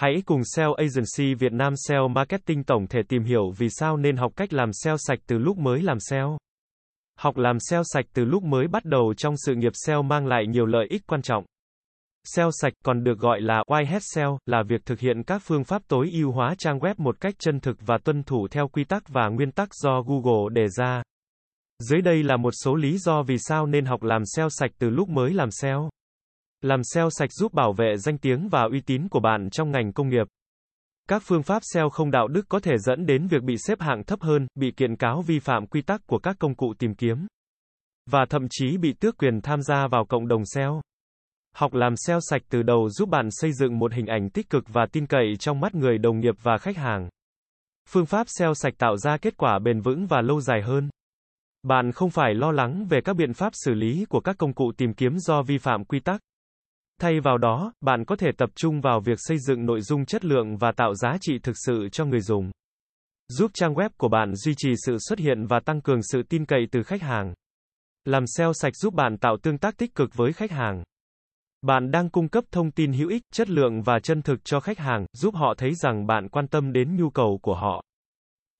Hãy cùng SEO Agency Việt Nam SEO Marketing tổng thể tìm hiểu vì sao nên học cách làm SEO sạch từ lúc mới làm SEO. Học làm SEO sạch từ lúc mới bắt đầu trong sự nghiệp SEO mang lại nhiều lợi ích quan trọng. SEO sạch còn được gọi là Whitehead SEO là việc thực hiện các phương pháp tối ưu hóa trang web một cách chân thực và tuân thủ theo quy tắc và nguyên tắc do Google đề ra. Dưới đây là một số lý do vì sao nên học làm SEO sạch từ lúc mới làm SEO. Làm SEO sạch giúp bảo vệ danh tiếng và uy tín của bạn trong ngành công nghiệp. Các phương pháp SEO không đạo đức có thể dẫn đến việc bị xếp hạng thấp hơn, bị kiện cáo vi phạm quy tắc của các công cụ tìm kiếm, và thậm chí bị tước quyền tham gia vào cộng đồng SEO. Học làm SEO sạch từ đầu giúp bạn xây dựng một hình ảnh tích cực và tin cậy trong mắt người đồng nghiệp và khách hàng. Phương pháp SEO sạch tạo ra kết quả bền vững và lâu dài hơn. Bạn không phải lo lắng về các biện pháp xử lý của các công cụ tìm kiếm do vi phạm quy tắc. Thay vào đó, bạn có thể tập trung vào việc xây dựng nội dung chất lượng và tạo giá trị thực sự cho người dùng. Giúp trang web của bạn duy trì sự xuất hiện và tăng cường sự tin cậy từ khách hàng. Làm SEO sạch giúp bạn tạo tương tác tích cực với khách hàng. Bạn đang cung cấp thông tin hữu ích, chất lượng và chân thực cho khách hàng, giúp họ thấy rằng bạn quan tâm đến nhu cầu của họ.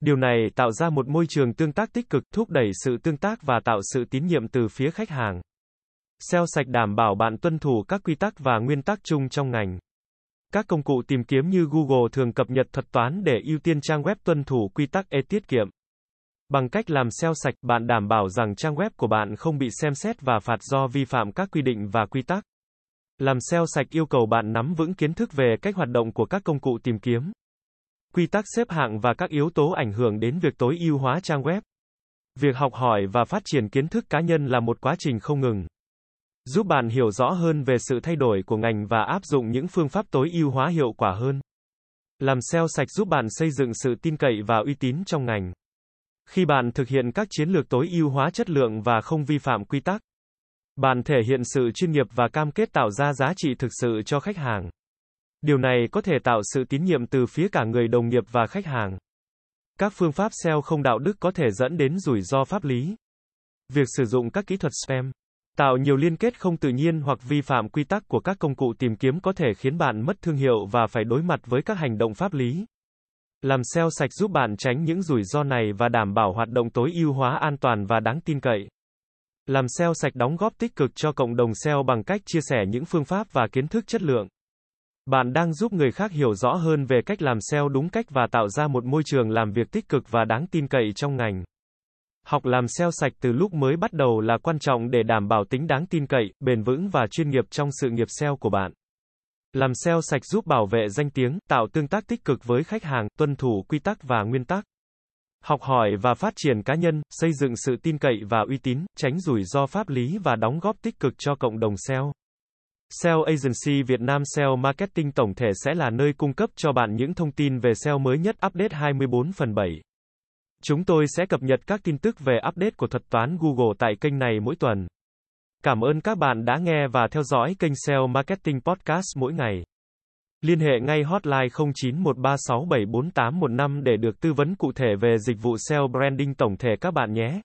Điều này tạo ra một môi trường tương tác tích cực, thúc đẩy sự tương tác và tạo sự tín nhiệm từ phía khách hàng. SEO sạch đảm bảo bạn tuân thủ các quy tắc và nguyên tắc chung trong ngành. Các công cụ tìm kiếm như Google thường cập nhật thuật toán để ưu tiên trang web tuân thủ quy tắc e tiết kiệm. Bằng cách làm SEO sạch, bạn đảm bảo rằng trang web của bạn không bị xem xét và phạt do vi phạm các quy định và quy tắc. Làm SEO sạch yêu cầu bạn nắm vững kiến thức về cách hoạt động của các công cụ tìm kiếm, quy tắc xếp hạng và các yếu tố ảnh hưởng đến việc tối ưu hóa trang web. Việc học hỏi và phát triển kiến thức cá nhân là một quá trình không ngừng. Giúp bạn hiểu rõ hơn về sự thay đổi của ngành và áp dụng những phương pháp tối ưu hóa hiệu quả hơn. Làm SEO sạch giúp bạn xây dựng sự tin cậy và uy tín trong ngành. Khi bạn thực hiện các chiến lược tối ưu hóa chất lượng và không vi phạm quy tắc, bạn thể hiện sự chuyên nghiệp và cam kết tạo ra giá trị thực sự cho khách hàng. Điều này có thể tạo sự tín nhiệm từ phía cả người đồng nghiệp và khách hàng. Các phương pháp SEO không đạo đức có thể dẫn đến rủi ro pháp lý. Việc sử dụng các kỹ thuật spam, tạo nhiều liên kết không tự nhiên hoặc vi phạm quy tắc của các công cụ tìm kiếm có thể khiến bạn mất thương hiệu và phải đối mặt với các hành động pháp lý. Làm SEO sạch giúp bạn tránh những rủi ro này và đảm bảo hoạt động tối ưu hóa an toàn và đáng tin cậy. Làm SEO sạch đóng góp tích cực cho cộng đồng SEO bằng cách chia sẻ những phương pháp và kiến thức chất lượng. Bạn đang giúp người khác hiểu rõ hơn về cách làm SEO đúng cách và tạo ra một môi trường làm việc tích cực và đáng tin cậy trong ngành. Học làm SEO sạch từ lúc mới bắt đầu là quan trọng để đảm bảo tính đáng tin cậy, bền vững và chuyên nghiệp trong sự nghiệp SEO của bạn. Làm SEO sạch giúp bảo vệ danh tiếng, tạo tương tác tích cực với khách hàng, tuân thủ quy tắc và nguyên tắc. Học hỏi và phát triển cá nhân, xây dựng sự tin cậy và uy tín, tránh rủi ro pháp lý và đóng góp tích cực cho cộng đồng SEO. SEO Agency Việt Nam SEO Marketing tổng thể sẽ là nơi cung cấp cho bạn những thông tin về SEO mới nhất update 24 phần 7. Chúng tôi sẽ cập nhật các tin tức về update của thuật toán Google tại kênh này mỗi tuần. Cảm ơn các bạn đã nghe và theo dõi kênh SEO Marketing Podcast mỗi ngày. Liên hệ ngay hotline 0913674815 để được tư vấn cụ thể về dịch vụ SEO branding tổng thể các bạn nhé.